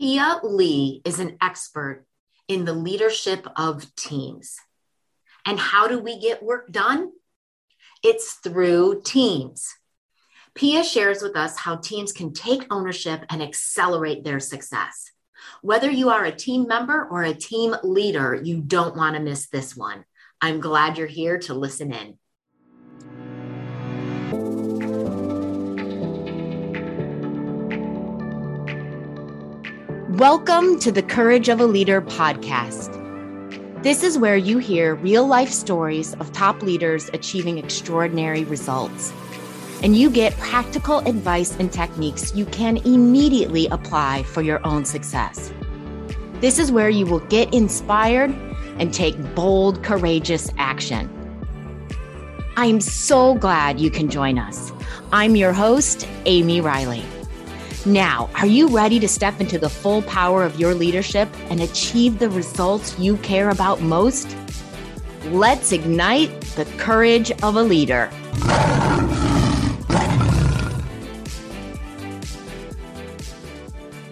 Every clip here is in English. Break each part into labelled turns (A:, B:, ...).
A: Pia Lee is an expert in the leadership of teams. And how do we get work done? It's through teams. Pia shares with us how teams can take ownership and accelerate their success. Whether you are a team member or a team leader, you don't want to miss this one. I'm glad you're here to listen in. Welcome to the Courage of a Leader podcast. This is where you hear real life stories of top leaders achieving extraordinary results. And you get practical advice and techniques you can immediately apply for your own success. This is where you will get inspired and take bold, courageous action. I'm so glad you can join us. I'm your host, Amy Riley. Now, are you ready to step into the full power of your leadership and achieve the results you care about most? Let's ignite the courage of a leader.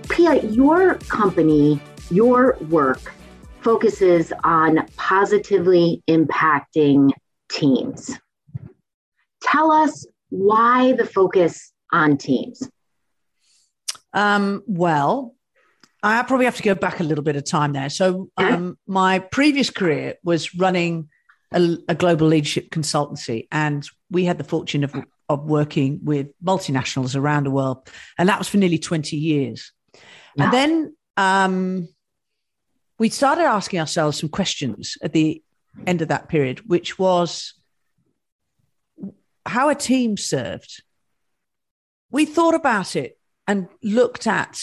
A: Pia, your company, your work focuses on positively impacting teams. Tell us why the focus on teams.
B: Um, well, I probably have to go back a little bit of time there. So, um, my previous career was running a, a, global leadership consultancy, and we had the fortune of, of working with multinationals around the world, and that was for nearly 20 years. Wow. And then um, we started asking ourselves some questions at the end of that period, which was how a team served. We thought about it and looked at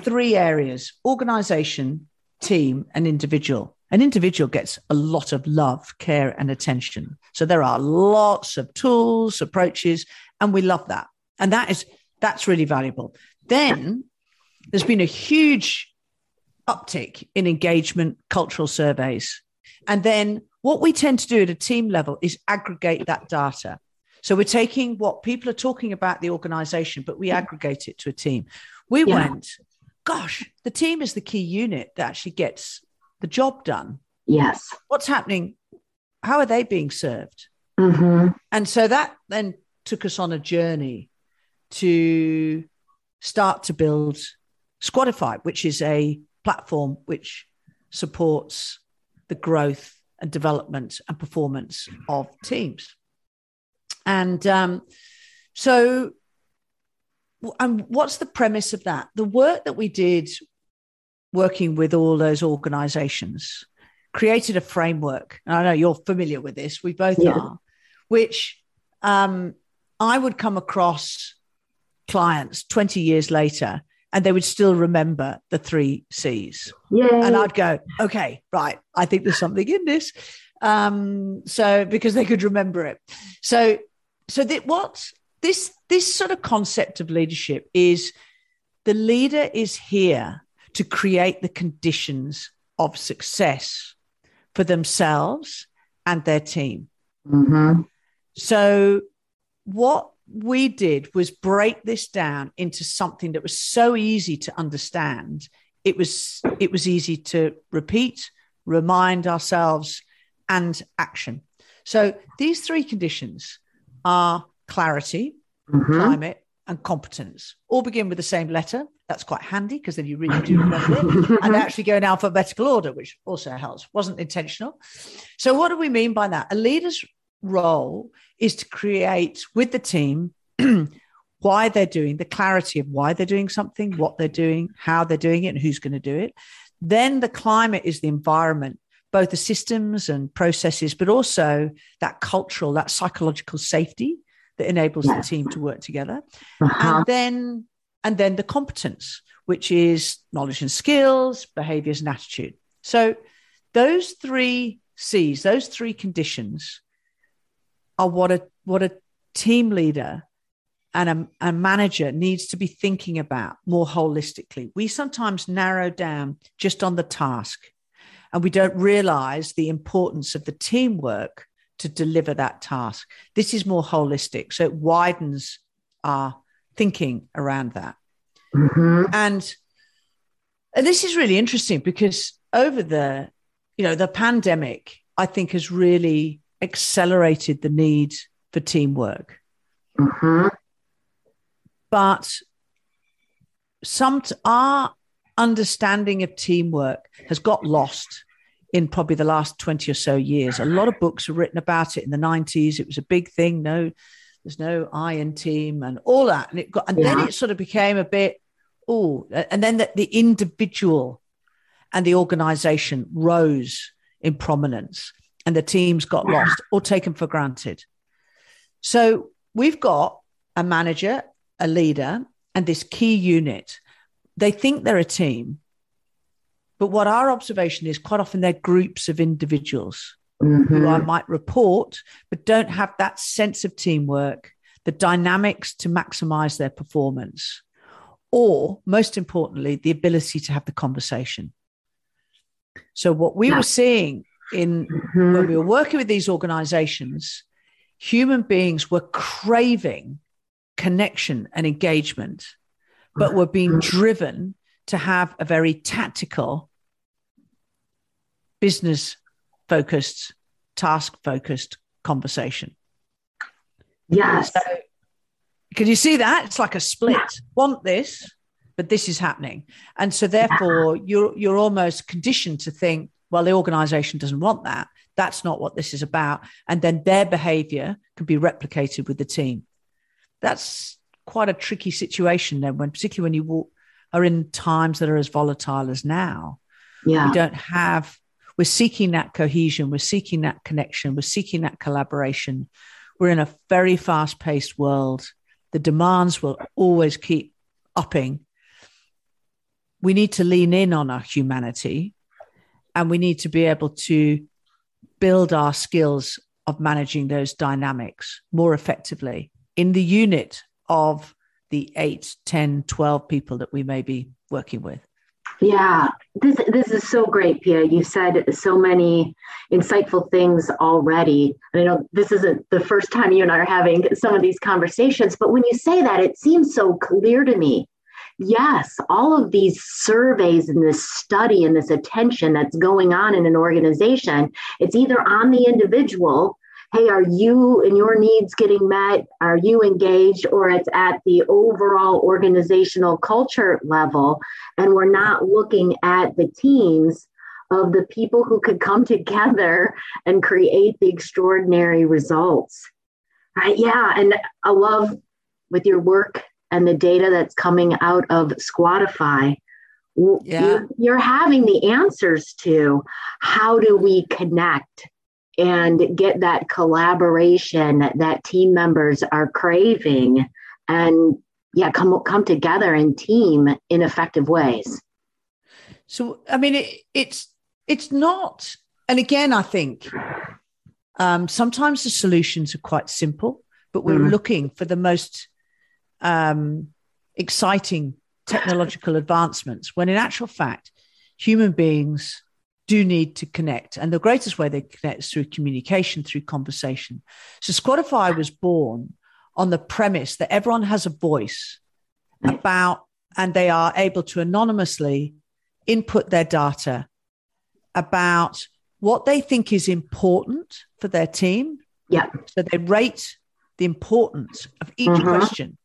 B: three areas organization, team, and individual. An individual gets a lot of love, care, and attention. So there are lots of tools, approaches, and we love that. And that is that's really valuable. Then there's been a huge uptick in engagement, cultural surveys. And then what we tend to do at a team level is aggregate that data. So we're taking what people are talking about the organization, but we aggregate it to a team. We yeah. went, gosh, the team is the key unit that actually gets the job done.
A: Yes.
B: What's happening? How are they being served?
A: Mm-hmm.
B: And so that then took us on a journey to start to build Squadify, which is a platform which supports the growth and development and performance of teams. And um, so, and what's the premise of that? The work that we did working with all those organizations created a framework. I know you're familiar with this, we both yeah. are, which um, I would come across clients 20 years later and they would still remember the three C's.
A: Yay.
B: And I'd go, okay, right, I think there's something in this. Um, so because they could remember it. So so that what this this sort of concept of leadership is the leader is here to create the conditions of success for themselves and their team.
A: Mm-hmm.
B: So, what we did was break this down into something that was so easy to understand. It was it was easy to repeat, remind ourselves, and action. So these three conditions are clarity, mm-hmm. climate, and competence. All begin with the same letter. That's quite handy because then you really do remember it. And actually go in alphabetical order, which also helps. Wasn't intentional. So, what do we mean by that? A leader's role is to create with the team why they're doing the clarity of why they're doing something, what they're doing, how they're doing it, and who's going to do it. Then the climate is the environment both the systems and processes, but also that cultural, that psychological safety that enables yes. the team to work together. Uh-huh. And then and then the competence, which is knowledge and skills, behaviors and attitude. So those three C's, those three conditions are what a what a team leader and a, a, manager needs to be thinking about more holistically. We sometimes narrow down just on the task and we don't realize the importance of the teamwork to deliver that task. This is more holistic, so it widens our thinking around that. Mm-hmm. And and this is really interesting because over the you know the pandemic I think has really accelerated the need for teamwork. Mm-hmm. But some t- our understanding of teamwork has got lost in probably the last 20 or so years. A lot of books were written about it in the 90s. It was a big thing. No, there's no I in team and all that. And it got and yeah. then it sort of became a bit, oh, and then the, the individual and the organization rose in prominence and the teams got lost or taken for granted. So we've got a manager, a leader, and this key unit. They think they're a team, but what our observation is quite often they're groups of individuals mm-hmm. who I might report, but don't have that sense of teamwork, the dynamics to maximize their performance, or most importantly, the ability to have the conversation. So, what we were seeing in mm-hmm. when we were working with these organizations, human beings were craving connection and engagement, but were being mm-hmm. driven to have a very tactical, business focused, task focused conversation.
A: Yes. So,
B: can you see that? It's like a split. Yeah. Want this, but this is happening. And so therefore you're you're almost conditioned to think, well, the organization doesn't want that. That's not what this is about. And then their behavior can be replicated with the team. That's quite a tricky situation then, when particularly when you walk, are in times that are as volatile as now. Yeah. We don't have, we're seeking that cohesion, we're seeking that connection, we're seeking that collaboration. We're in a very fast paced world. The demands will always keep upping. We need to lean in on our humanity and we need to be able to build our skills of managing those dynamics more effectively in the unit of the 8 10 12 people that we may be working with.
A: Yeah this this is so great pia. You said so many insightful things already. And i know this isn't the first time you and i are having some of these conversations but when you say that it seems so clear to me. Yes, all of these surveys and this study and this attention that's going on in an organization, it's either on the individual. Hey, are you and your needs getting met? Are you engaged? Or it's at the overall organizational culture level. And we're not looking at the teams of the people who could come together and create the extraordinary results. Right? Yeah. And I love with your work and the data that's coming out of Squadify, yeah. you're, you're having the answers to how do we connect and get that collaboration that team members are craving and yeah come come together in team in effective ways
B: so i mean it, it's it's not and again i think um, sometimes the solutions are quite simple but we're mm. looking for the most um, exciting technological advancements when in actual fact human beings do need to connect and the greatest way they connect is through communication through conversation so squadify was born on the premise that everyone has a voice about and they are able to anonymously input their data about what they think is important for their team
A: yeah
B: so they rate the importance of each mm-hmm. question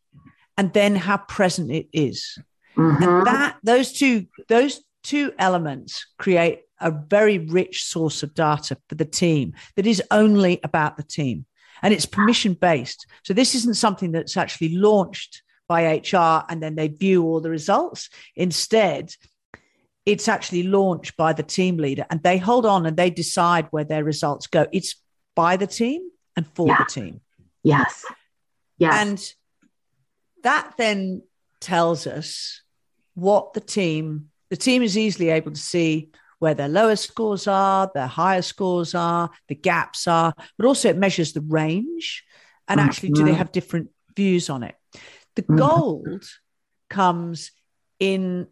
B: and then how present it is. Mm-hmm. And that those two those two elements create a very rich source of data for the team that is only about the team and it's permission based. So this isn't something that's actually launched by HR and then they view all the results. Instead, it's actually launched by the team leader and they hold on and they decide where their results go. It's by the team and for yeah. the team.
A: Yes.
B: Yes. And that then tells us what the team, the team is easily able to see where their lower scores are, their higher scores are, the gaps are, but also it measures the range and actually do they mm-hmm. have different views on it. The mm-hmm. gold comes in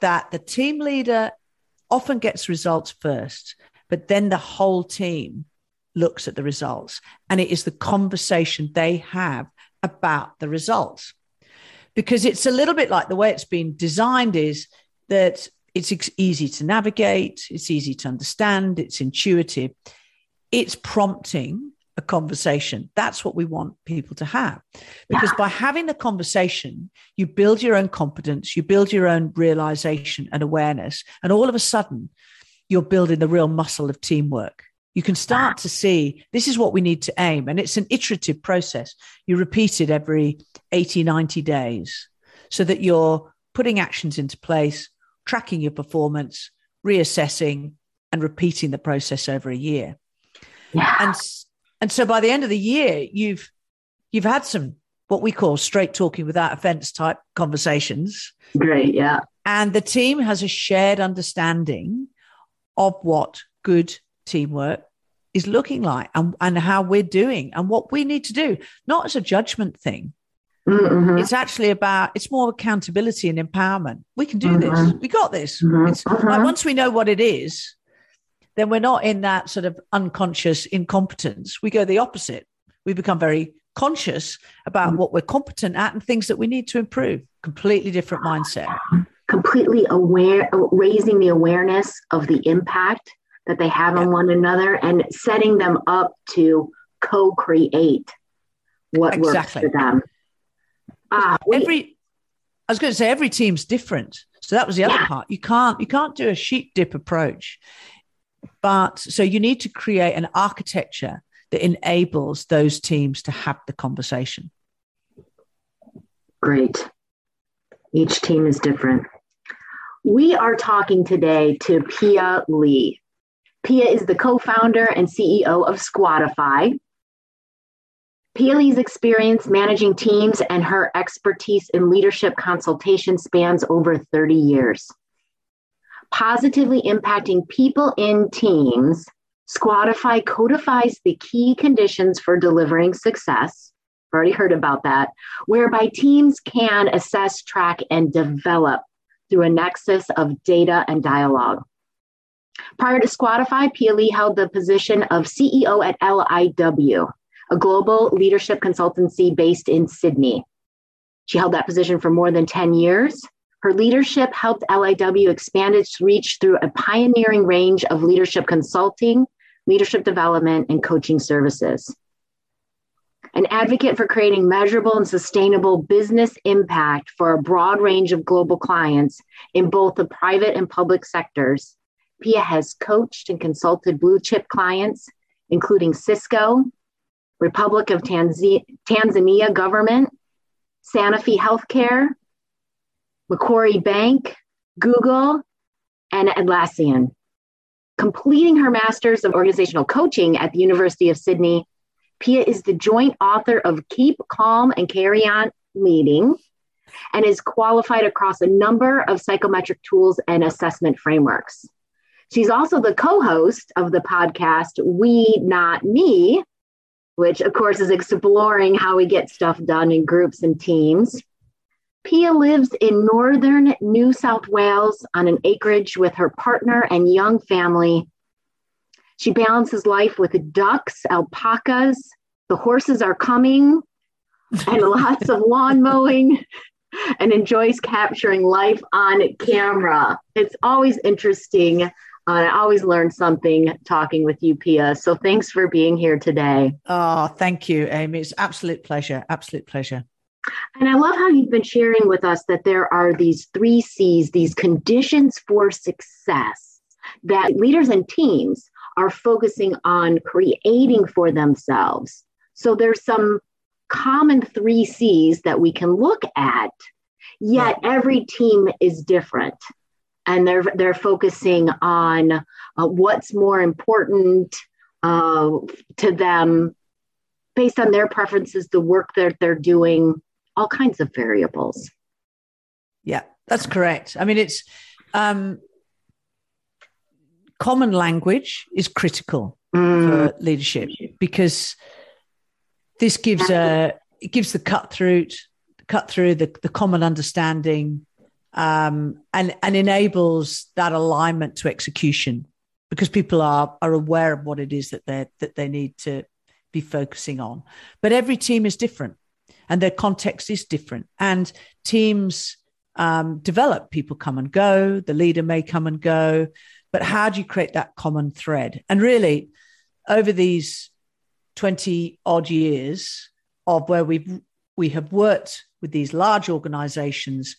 B: that the team leader often gets results first, but then the whole team looks at the results and it is the conversation they have about the results. because it's a little bit like the way it's been designed is that it's easy to navigate, it's easy to understand, it's intuitive, it's prompting a conversation. That's what we want people to have. Because yeah. by having the conversation, you build your own competence, you build your own realization and awareness. And all of a sudden, you're building the real muscle of teamwork. You can start to see this is what we need to aim. And it's an iterative process. You repeat it every 80, 90 days so that you're putting actions into place, tracking your performance, reassessing, and repeating the process over a year. Yeah. And and so by the end of the year, you've you've had some what we call straight talking without offense type conversations.
A: Great, yeah.
B: And the team has a shared understanding of what good teamwork is looking like and, and how we're doing and what we need to do, not as a judgment thing. Mm-hmm. It's actually about it's more accountability and empowerment. We can do mm-hmm. this. We got this. Mm-hmm. It's like mm-hmm. once we know what it is, then we're not in that sort of unconscious incompetence. We go the opposite. We become very conscious about mm. what we're competent at and things that we need to improve. Completely different mindset.
A: Completely aware, raising the awareness of the impact that they have yeah. on one another and setting them up to co create what exactly. works for them.
B: Ah, every, I was going to say every team's different. So that was the other yeah. part. You can't you can't do a sheep dip approach. But so you need to create an architecture that enables those teams to have the conversation.
A: Great. Each team is different. We are talking today to Pia Lee. Pia is the co founder and CEO of Squadify. Pia experience managing teams and her expertise in leadership consultation spans over 30 years positively impacting people in teams, Squadify codifies the key conditions for delivering success. I've already heard about that, whereby teams can assess, track, and develop through a nexus of data and dialogue. Prior to Squadify, Pia held the position of CEO at LIW, a global leadership consultancy based in Sydney. She held that position for more than 10 years her leadership helped LIW expand its reach through a pioneering range of leadership consulting, leadership development, and coaching services. An advocate for creating measurable and sustainable business impact for a broad range of global clients in both the private and public sectors, Pia has coached and consulted blue chip clients, including Cisco, Republic of Tanzania government, Sanofi Healthcare, Macquarie Bank, Google, and Atlassian. Completing her Master's of Organizational Coaching at the University of Sydney, Pia is the joint author of Keep Calm and Carry On Leading and is qualified across a number of psychometric tools and assessment frameworks. She's also the co host of the podcast We Not Me, which, of course, is exploring how we get stuff done in groups and teams. Pia lives in northern New South Wales on an acreage with her partner and young family. She balances life with ducks, alpacas, the horses are coming, and lots of lawn mowing, and enjoys capturing life on camera. It's always interesting. Uh, I always learn something talking with you, Pia. So thanks for being here today.
B: Oh, thank you, Amy. It's absolute pleasure. Absolute pleasure.
A: And I love how you've been sharing with us that there are these three C's, these conditions for success that leaders and teams are focusing on creating for themselves. So there's some common three C's that we can look at, yet every team is different. And they're they're focusing on uh, what's more important uh, to them based on their preferences, the work that they're doing, all kinds of variables.
B: Yeah, that's correct. I mean, it's um, common language is critical mm. for leadership because this gives a it gives the cut through cut through the, the common understanding um, and and enables that alignment to execution because people are are aware of what it is that they that they need to be focusing on. But every team is different. and their context is different. And teams um, develop, people come and go, the leader may come and go, but how do you create that common thread? And really, over these 20 odd years of where we've we have worked with these large organizations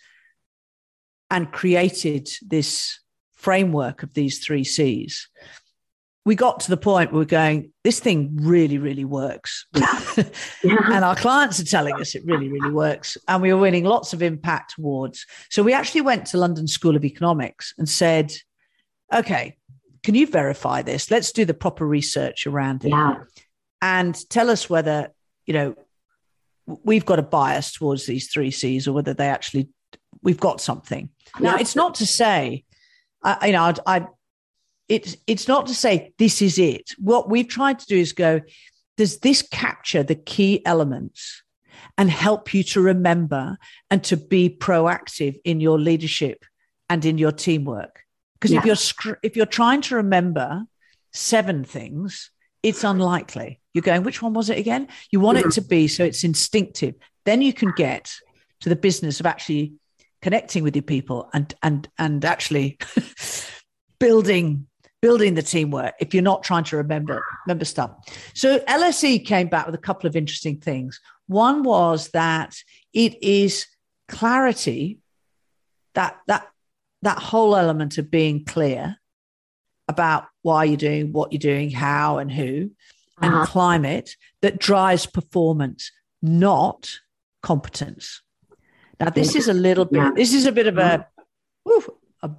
B: and created this framework of these three C's, we got to the point where we're going, this thing really, really works. Yeah. and our clients are telling us it really, really works. And we were winning lots of impact awards. So we actually went to London School of Economics and said, okay, can you verify this? Let's do the proper research around it.
A: Yeah.
B: And tell us whether, you know, we've got a bias towards these three C's or whether they actually, we've got something. Now, it's not to say, I, you know, I, I it's it's not to say this is it. What we've tried to do is go, does this capture the key elements and help you to remember and to be proactive in your leadership and in your teamwork? Because yeah. if you're if you're trying to remember seven things, it's unlikely. You're going, which one was it again? You want mm-hmm. it to be so it's instinctive. Then you can get to the business of actually connecting with your people and and and actually building building the teamwork if you're not trying to remember remember stuff. So LSE came back with a couple of interesting things. One was that it is clarity that that that whole element of being clear about why you're doing what you're doing, how and who, and uh-huh. climate that drives performance, not competence. Now, this is a little bit, yeah. this is a bit of a, woof, a,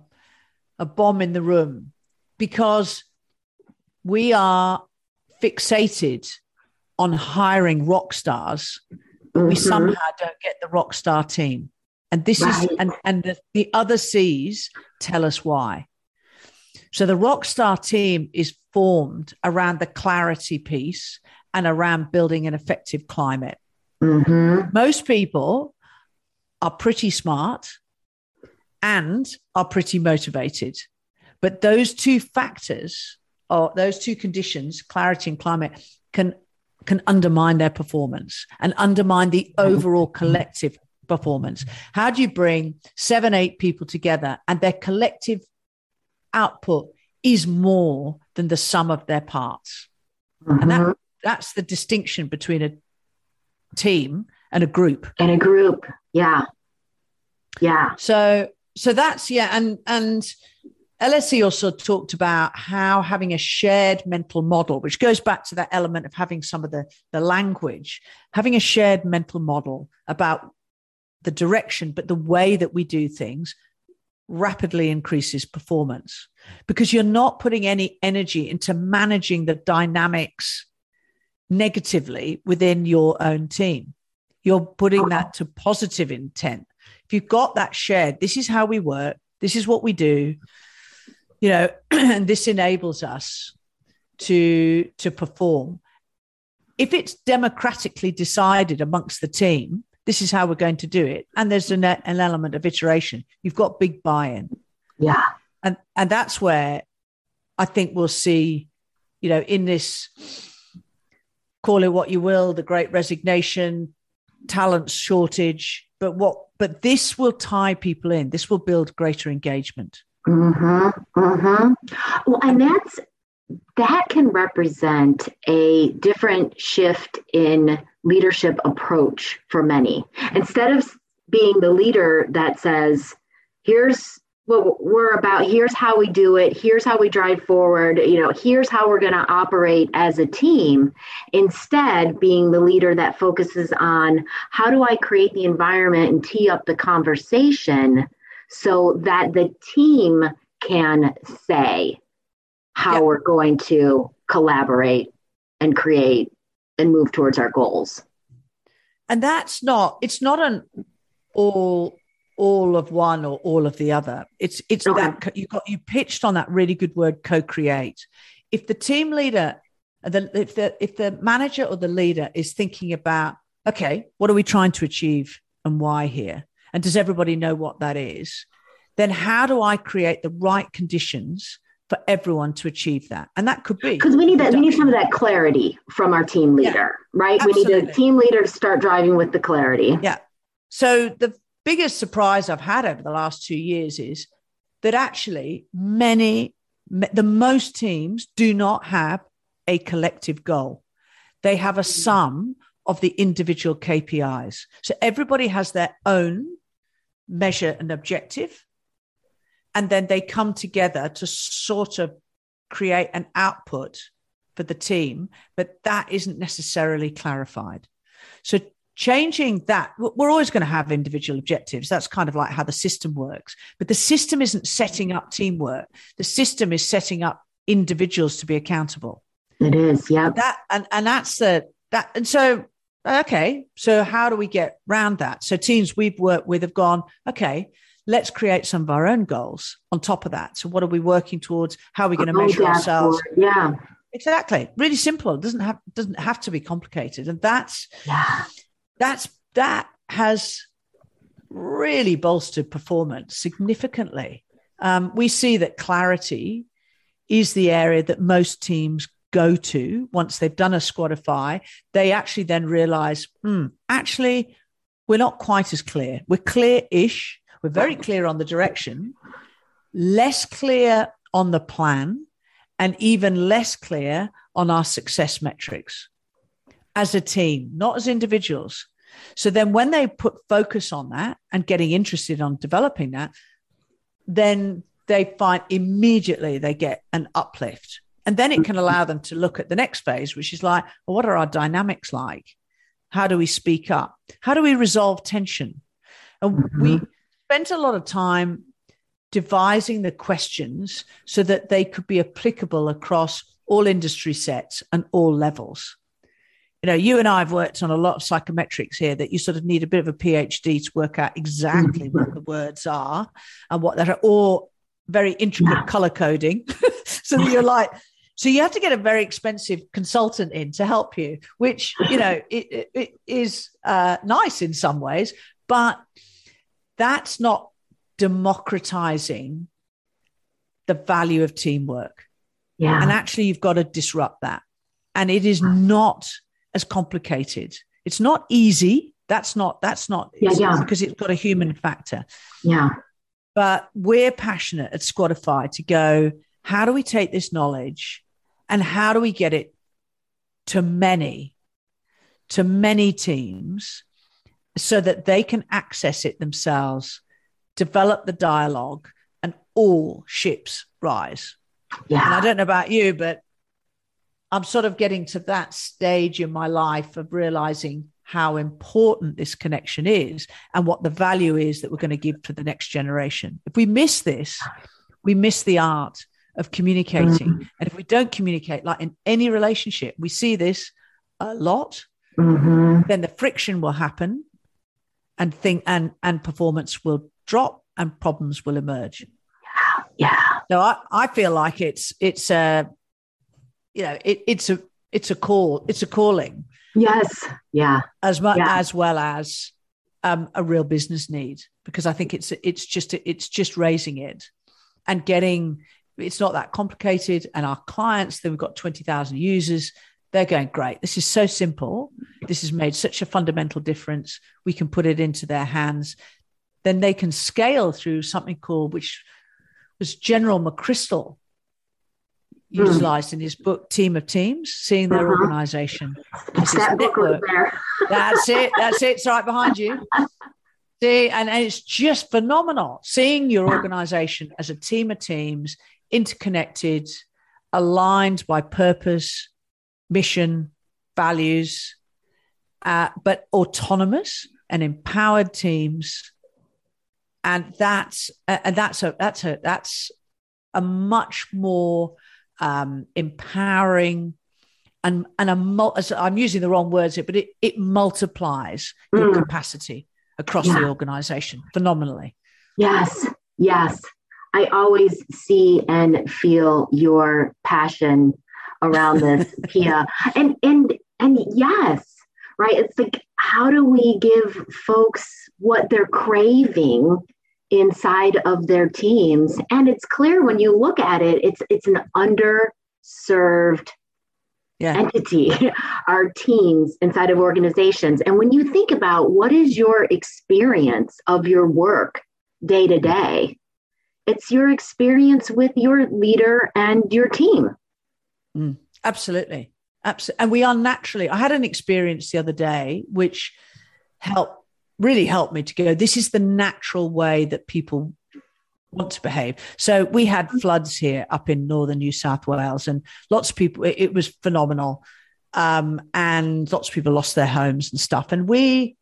B: a bomb in the room because we are fixated on hiring rock stars, but mm-hmm. we somehow don't get the rock star team. And this right. is, and, and the, the other C's tell us why. So the rock star team is formed around the clarity piece and around building an effective climate. Mm-hmm. Most people are pretty smart and are pretty motivated. But those two factors or those two conditions, clarity and climate, can can undermine their performance and undermine the overall collective performance. How do you bring seven, eight people together and their collective output is more than the sum of their parts? Mm-hmm. And that, mm-hmm. that's the distinction between a team and a group.
A: And a group. Yeah. Yeah.
B: So so that's yeah, and and LSE also talked about how having a shared mental model, which goes back to that element of having some of the, the language, having a shared mental model about the direction, but the way that we do things rapidly increases performance because you're not putting any energy into managing the dynamics negatively within your own team. You're putting that to positive intent. If you've got that shared, this is how we work, this is what we do, you know, and this enables us to to perform. If it's democratically decided amongst the team, this is how we're going to do it. And there's an, an element of iteration. You've got big buy-in.
A: Yeah.
B: And and that's where I think we'll see, you know, in this call it what you will, the great resignation, talent shortage, but what but this will tie people in. This will build greater engagement.
A: Mm-hmm. Mm-hmm. Well, and that's that can represent a different shift in leadership approach for many. Instead of being the leader that says, here's what we're about, here's how we do it, here's how we drive forward, you know, here's how we're going to operate as a team. Instead, being the leader that focuses on how do I create the environment and tee up the conversation so that the team can say how yep. we're going to collaborate and create and move towards our goals.
B: And that's not, it's not an all all of one or all of the other. It's it's okay. that you got you pitched on that really good word co-create. If the team leader, the, if the if the manager or the leader is thinking about, okay, what are we trying to achieve and why here, and does everybody know what that is? Then how do I create the right conditions for everyone to achieve that. And that could be
A: because we need that we need some of that clarity from our team leader, yeah, right? Absolutely. We need a team leader to start driving with the clarity.
B: Yeah. So the biggest surprise I've had over the last two years is that actually many the most teams do not have a collective goal. They have a sum of the individual KPIs. So everybody has their own measure and objective and then they come together to sort of create an output for the team, but that isn't necessarily clarified. So changing that, we're always going to have individual objectives. That's kind of like how the system works. But the system isn't setting up teamwork. The system is setting up individuals to be accountable.
A: It is, yeah.
B: That and and that's the that and so okay. So how do we get round that? So teams we've worked with have gone, okay, let's create some of our own goals on top of that. So what are we working towards? How are we going to measure ourselves?
A: Yeah.
B: Exactly. Really simple. It doesn't have doesn't have to be complicated. And that's
A: yeah.
B: That's that has really bolstered performance significantly. Um, we see that clarity is the area that most teams go to once they've done a squadify. They actually then realize, hmm, actually, we're not quite as clear. We're clear ish, we're very clear on the direction, less clear on the plan, and even less clear on our success metrics as a team, not as individuals. So then when they put focus on that and getting interested on developing that, then they find immediately they get an uplift. And then it can allow them to look at the next phase, which is like, well, what are our dynamics like? How do we speak up? How do we resolve tension? And mm-hmm. we spent a lot of time devising the questions so that they could be applicable across all industry sets and all levels. You know, you and I have worked on a lot of psychometrics here that you sort of need a bit of a PhD to work out exactly what the words are and what that are, or very intricate color coding. so that you're like, so you have to get a very expensive consultant in to help you, which, you know, it, it, it is uh, nice in some ways, but that's not democratizing the value of teamwork.
A: Yeah.
B: And actually, you've got to disrupt that. And it is not as complicated. It's not easy. That's not, that's not,
A: yeah, yeah.
B: because it's got a human factor.
A: Yeah.
B: But we're passionate at Squadify to go, how do we take this knowledge and how do we get it to many, to many teams so that they can access it themselves, develop the dialogue, and all ships rise.
A: Yeah.
B: And I don't know about you, but I'm sort of getting to that stage in my life of realizing how important this connection is and what the value is that we're going to give to the next generation. If we miss this, we miss the art of communicating. Mm-hmm. And if we don't communicate, like in any relationship, we see this a lot,
A: mm-hmm.
B: then the friction will happen and think and and performance will drop and problems will emerge.
A: Yeah. yeah.
B: So I, I feel like it's it's a you know it, it's a it's a call it's a calling.
A: Yes. Yeah.
B: As much yeah. as well as um, a real business need because I think it's it's just it's just raising it and getting it's not that complicated and our clients then we've got 20,000 users they're going, great. This is so simple. This has made such a fundamental difference. We can put it into their hands. Then they can scale through something called, which was General McChrystal. Utilized in his book Team of Teams, seeing their uh-huh. organization as that network. That's it. That's it. It's right behind you. See, and, and it's just phenomenal seeing your organization as a team of teams, interconnected, aligned by purpose, mission, values, uh, but autonomous and empowered teams. And that's uh, and that's a that's a that's a much more um, empowering and and a I'm using the wrong words here, but it it multiplies mm. your capacity across yeah. the organization phenomenally.
A: Yes, yes. I always see and feel your passion around this, Pia. And and and yes, right. It's like how do we give folks what they're craving inside of their teams. And it's clear when you look at it it's it's an underserved yeah. entity our teams inside of organizations. And when you think about what is your experience of your work day to day it's your experience with your leader and your team.
B: Mm, absolutely. Absolutely and we are naturally i had an experience the other day which helped really helped me to go this is the natural way that people want to behave. So we had floods here up in northern New South Wales, and lots of people. It, was phenomenal, um, and lots of people lost their homes and stuff. And we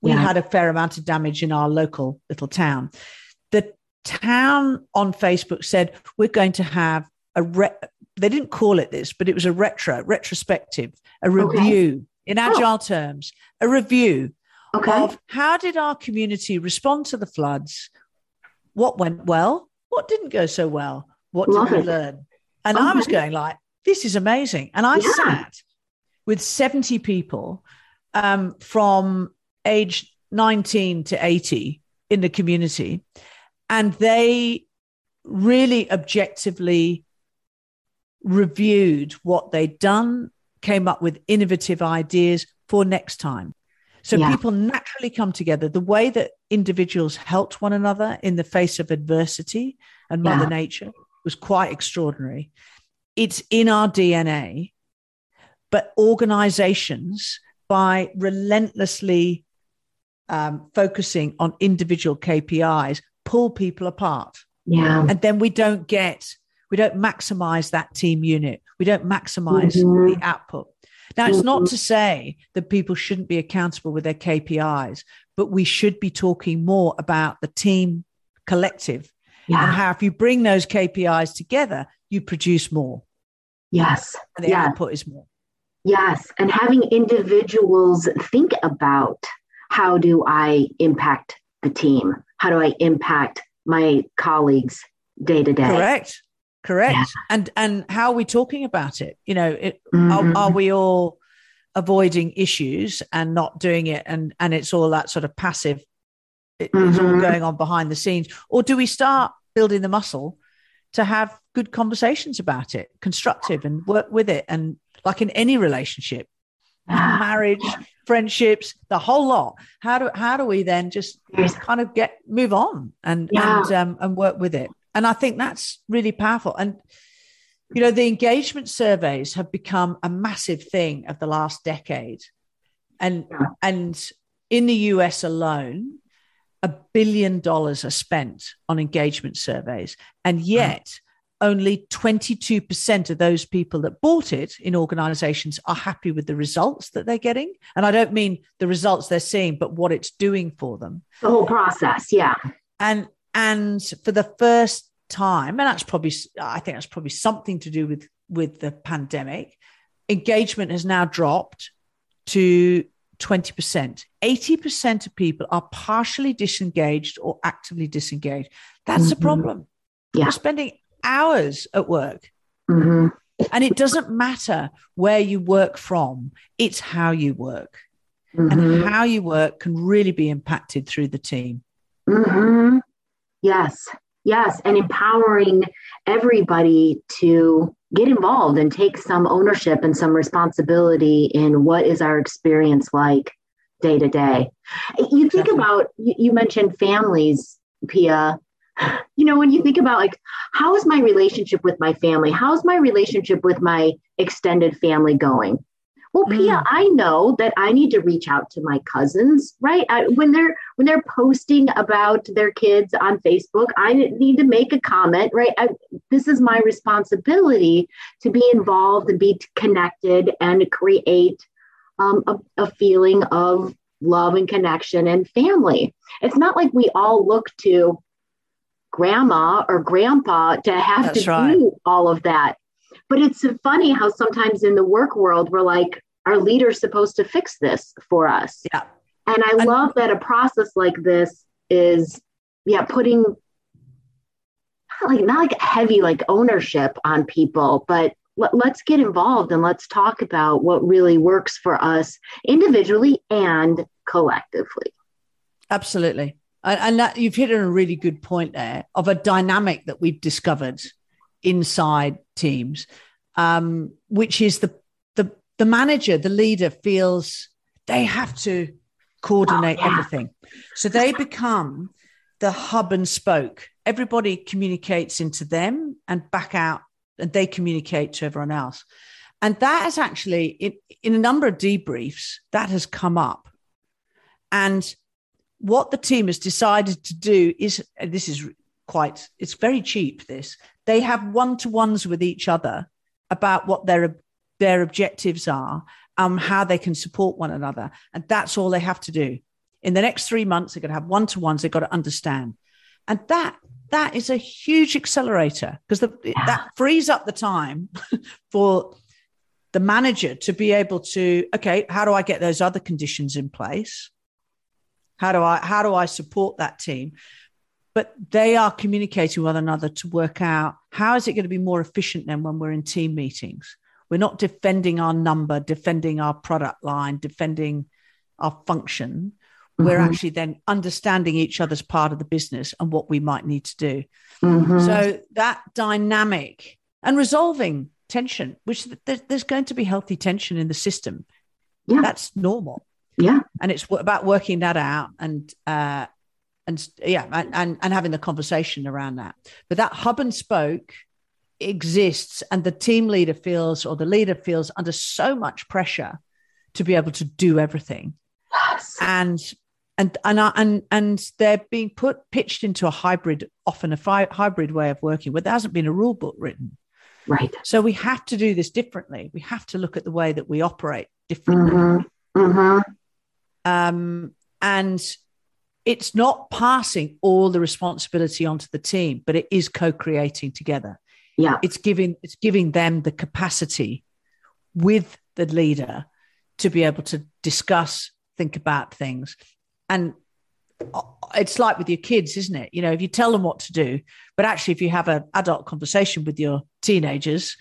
B: we yeah. had a fair amount of damage in our local little town. The town on Facebook said we're going to have a. Re- they didn't call it this, but it was a retro retrospective, a review okay. in agile oh. terms, a review okay. of how did our community respond to the floods what went well, what didn't go so well, what Love did we it. learn? And I was going like, this is amazing. And I yeah. sat with 70 people um, from age 19 to 80 in the community. And they really objectively reviewed what they'd done, came up with innovative ideas for next time. So yeah. people naturally come together. The way that individuals helped one another in the face of adversity and Mother yeah. Nature was quite extraordinary. It's in our DNA, but organizations, by relentlessly um, focusing on individual KPIs, pull people apart.
A: Yeah.
B: And then we don't get, we don't maximize that team unit. We don't maximize mm-hmm. the output. Now, it's not mm-hmm. to say that people shouldn't be accountable with their KPIs, but we should be talking more about the team collective yeah. and how if you bring those KPIs together, you produce more.
A: Yes.
B: And the
A: yes.
B: output is more.
A: Yes. And having individuals think about how do I impact the team? How do I impact my colleagues day to day?
B: Correct. Correct. Yeah. And and how are we talking about it? You know, it, mm-hmm. are, are we all avoiding issues and not doing it and and it's all that sort of passive it, mm-hmm. it's all mm-hmm. going on behind the scenes or do we start building the muscle to have good conversations about it constructive and work with it and like in any relationship marriage friendships the whole lot how do how do we then just kind of get move on and yeah. and um, and work with it and i think that's really powerful and you know, the engagement surveys have become a massive thing of the last decade. And, yeah. and in the US alone, a billion dollars are spent on engagement surveys. And hmm. yet, only 22% of those people that bought it in organizations are happy with the results that they're getting. And I don't mean the results they're seeing, but what it's doing for them.
A: The whole process, yeah.
B: And and for the first time, and that's probably I think that's probably something to do with with the pandemic. Engagement has now dropped to 20%. 80% of people are partially disengaged or actively disengaged. That's mm-hmm. a problem. Yeah. We're spending hours at work. Mm-hmm. And it doesn't matter where you work from, it's how you work. Mm-hmm. And how you work can really be impacted through the team.
A: Mm-hmm. Yes. Yes, and empowering everybody to get involved and take some ownership and some responsibility in what is our experience like day to day. You think about, you mentioned families, Pia. You know, when you think about like, how is my relationship with my family? How's my relationship with my extended family going? Well pia mm. i know that i need to reach out to my cousins right I, when they're when they're posting about their kids on facebook i need to make a comment right I, this is my responsibility to be involved and be connected and create um, a, a feeling of love and connection and family it's not like we all look to grandma or grandpa to have That's to right. do all of that but it's funny how sometimes in the work world, we're like, our leader's supposed to fix this for us.
B: Yeah.
A: And I love that a process like this is, yeah, putting not like not like heavy like ownership on people, but let, let's get involved and let's talk about what really works for us individually and collectively.
B: Absolutely. and that you've hit on a really good point there of a dynamic that we've discovered inside teams, um, which is the the the manager, the leader feels they have to coordinate oh, yeah. everything, so they become the hub and spoke. Everybody communicates into them and back out, and they communicate to everyone else. And that has actually, in, in a number of debriefs, that has come up. And what the team has decided to do is this is quite it's very cheap this they have one-to-ones with each other about what their their objectives are um how they can support one another and that's all they have to do in the next three months they're going to have one-to-ones they've got to understand and that that is a huge accelerator because yeah. that frees up the time for the manager to be able to okay how do i get those other conditions in place how do I how do I support that team? But they are communicating with one another to work out how is it going to be more efficient then when we're in team meetings. We're not defending our number, defending our product line, defending our function. Mm-hmm. We're actually then understanding each other's part of the business and what we might need to do. Mm-hmm. So that dynamic and resolving tension, which there's going to be healthy tension in the system. Yeah. That's normal
A: yeah
B: and it's about working that out and uh and yeah and, and and having the conversation around that but that hub and spoke exists and the team leader feels or the leader feels under so much pressure to be able to do everything yes. and and and and and they're being put pitched into a hybrid often a fi- hybrid way of working where there hasn't been a rule book written
A: right
B: so we have to do this differently we have to look at the way that we operate differently mm-hmm.
A: Mm-hmm.
B: Um, and it's not passing all the responsibility onto the team, but it is co-creating together.
A: Yeah.
B: It's giving it's giving them the capacity with the leader to be able to discuss, think about things. And uh, it's like with your kids, isn't it? You know, if you tell them what to do, but actually if you have an adult conversation with your teenagers,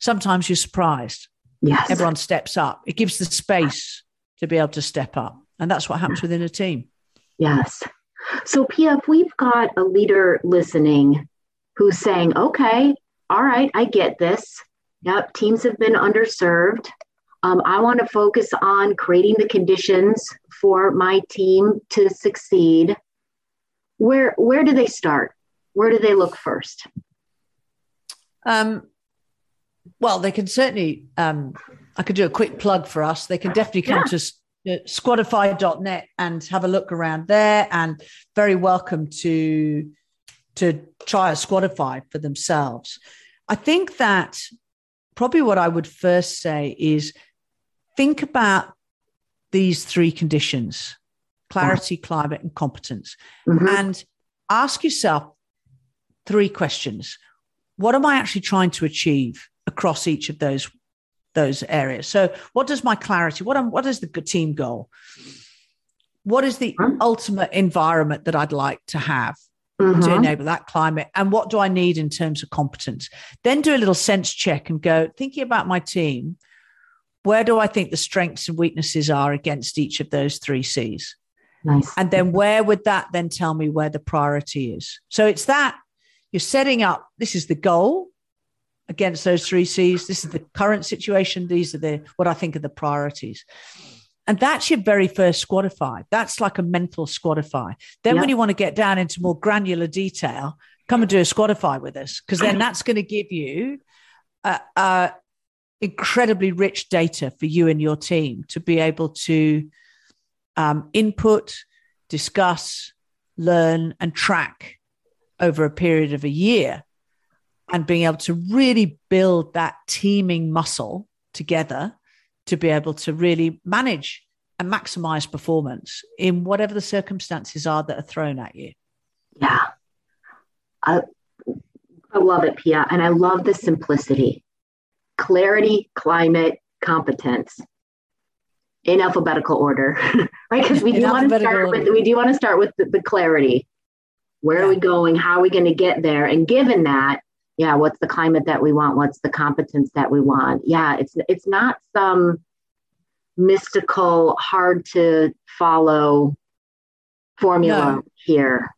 B: sometimes you're surprised.
A: Yes.
B: Everyone steps up. It gives the space to be able to step up. And that's what happens within a team.
A: Yes. So, Pia, if we've got a leader listening who's saying, okay, all right, I get this. Yep, teams have been underserved. Um, I want to focus on creating the conditions for my team to succeed. Where where do they start? Where do they look first?
B: Um, well, they can certainly. Um, I could do a quick plug for us. They can definitely come yeah. to squadify.net and have a look around there and very welcome to to try a squadify for themselves. I think that probably what i would first say is think about these three conditions clarity climate and competence. Mm-hmm. and ask yourself three questions. What am i actually trying to achieve across each of those those areas. So, what does my clarity? What am, what is the team goal? What is the mm-hmm. ultimate environment that I'd like to have mm-hmm. to enable that climate? And what do I need in terms of competence? Then do a little sense check and go thinking about my team. Where do I think the strengths and weaknesses are against each of those three C's?
A: Nice.
B: And then where would that then tell me where the priority is? So it's that you're setting up. This is the goal against those three C's. This is the current situation. These are the what I think are the priorities. And that's your very first squadify. That's like a mental squadify. Then yeah. when you want to get down into more granular detail, come and do a squadify with us, because then that's going to give you incredibly rich data for you and your team to be able to um, input, discuss, learn, and track over a period of a year and being able to really build that teaming muscle together to be able to really manage and maximize performance in whatever the circumstances are that are thrown at you.
A: Yeah. I, I love it, Pia. And I love the simplicity clarity, climate, competence in alphabetical order, right? Because we, do want to start with we do want to start with the, the clarity. Where yeah. are we going? How are we going to get there? And given that, yeah what's the climate that we want what's the competence that we want yeah it's it's not some mystical hard to follow formula
B: No.
A: here.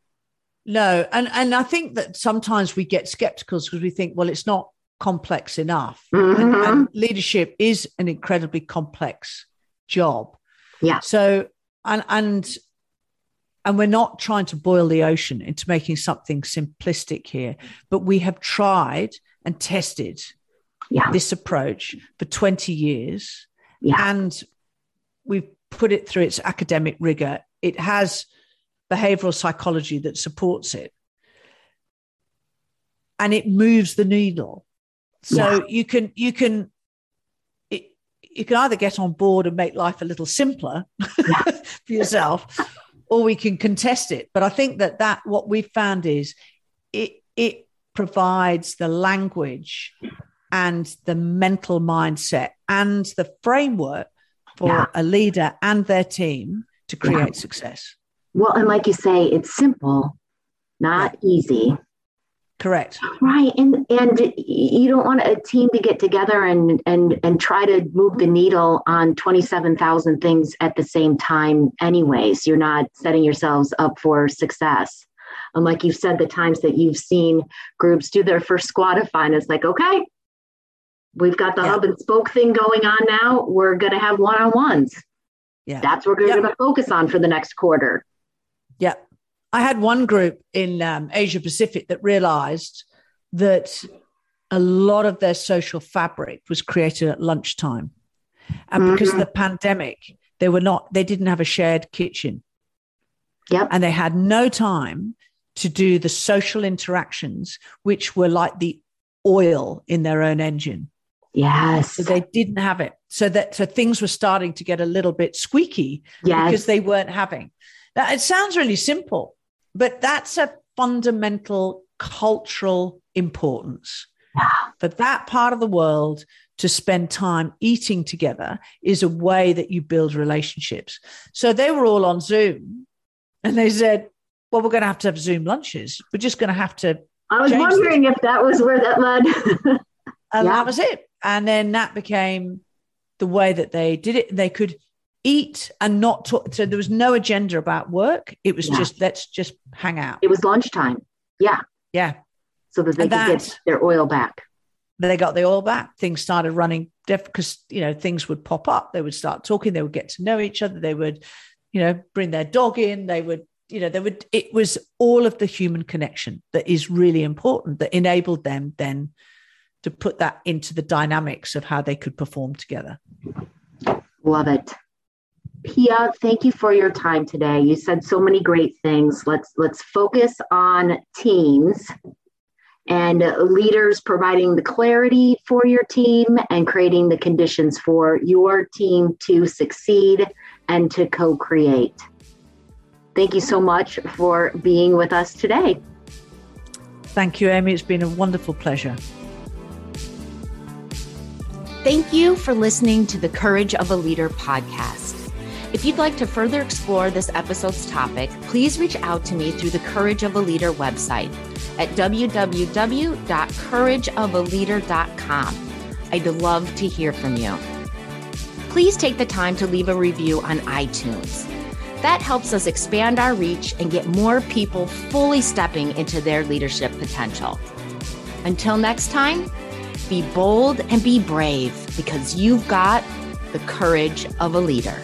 B: No, and and I think that sometimes we get skeptical because we think, well, it's not complex enough. And,
A: Mhm.
B: and leadership is an incredibly complex job.
A: Yeah.
B: So and and and we're not trying to boil the ocean into making something simplistic here, but we have tried and tested
A: Yeah.
B: this approach for 20 years
A: Yeah.
B: and we've put it through its academic rigor. It has behavioral psychology that supports it. And it moves the needle. So
A: Yeah.
B: you can you can it, you can either get on board and make life a little simpler for yourself or we can contest it. But I think that that what we've found is it it provides the language and the mental mindset and the framework for
A: Yeah.
B: a leader and their team to create success.
A: Well, and like you say, it's simple, not easy.
B: Correct.
A: Right. And and you don't want a team to get together and and and try to move the needle on 27,000 things at the same time anyways. You're not setting yourselves up for success. And like you've said, the times that you've seen groups do their first squadathon, it's like, okay, we've got the
B: Yeah.
A: hub and spoke thing going on now. We're going to have one-on-ones.
B: Yeah.
A: That's what we're going to focus on for the next quarter.
B: Yeah. I had one group in um, Asia Pacific that realized that a lot of their social fabric was created at lunchtime. And because of the pandemic, they were not, they didn't have a shared kitchen.
A: Yep.
B: And they had no time to do the social interactions, which were like the oil in their own engine.
A: Yes.
B: So they didn't have it. So that so things were starting to get a little bit squeaky
A: yes.
B: because they weren't having. Now, it sounds really simple, but that's a fundamental cultural importance.
A: Yeah.
B: For that part of the world to spend time eating together is a way that you build relationships. So they were all on Zoom and they said, Well, we're going to have to have Zoom lunches. We're just going to have to.
A: I was wondering if that was where that led.
B: And
A: Yeah.
B: that was it. And then that became the way that they did it. They could eat and not talk. So there was no agenda about work. It was
A: Yeah.
B: just, let's just hang out.
A: it was lunchtime. Yeah.
B: Yeah.
A: So that they
B: And
A: could
B: that's-
A: get their oil back.
B: they got the oil back. Things started running because you know things would pop up. They would start talking. They would get to know each other. They would, you know, bring their dog in. They would, you know, they would. It was all of the human connection that is really important that enabled them then to put that into the dynamics of how they could perform together.
A: Love it. Pia, thank you for your time today. You said so many great things. Let's let's focus on teams and leaders providing the clarity for your team and creating the conditions for your team to succeed and to co-create. Thank you so much for being with us today.
B: Thank you, Amy. It's been a wonderful pleasure.
C: Thank you for listening to the Courage of a Leader podcast. If you'd like to further explore this episode's topic, please reach out to me through the Courage of a Leader website at www.courageofaleader.com. I'd love to hear from you. Please take the time to leave a review on iTunes. That helps us expand our reach and get more people fully stepping into their leadership potential. Until next time, be bold and be brave because you've got the courage of a leader.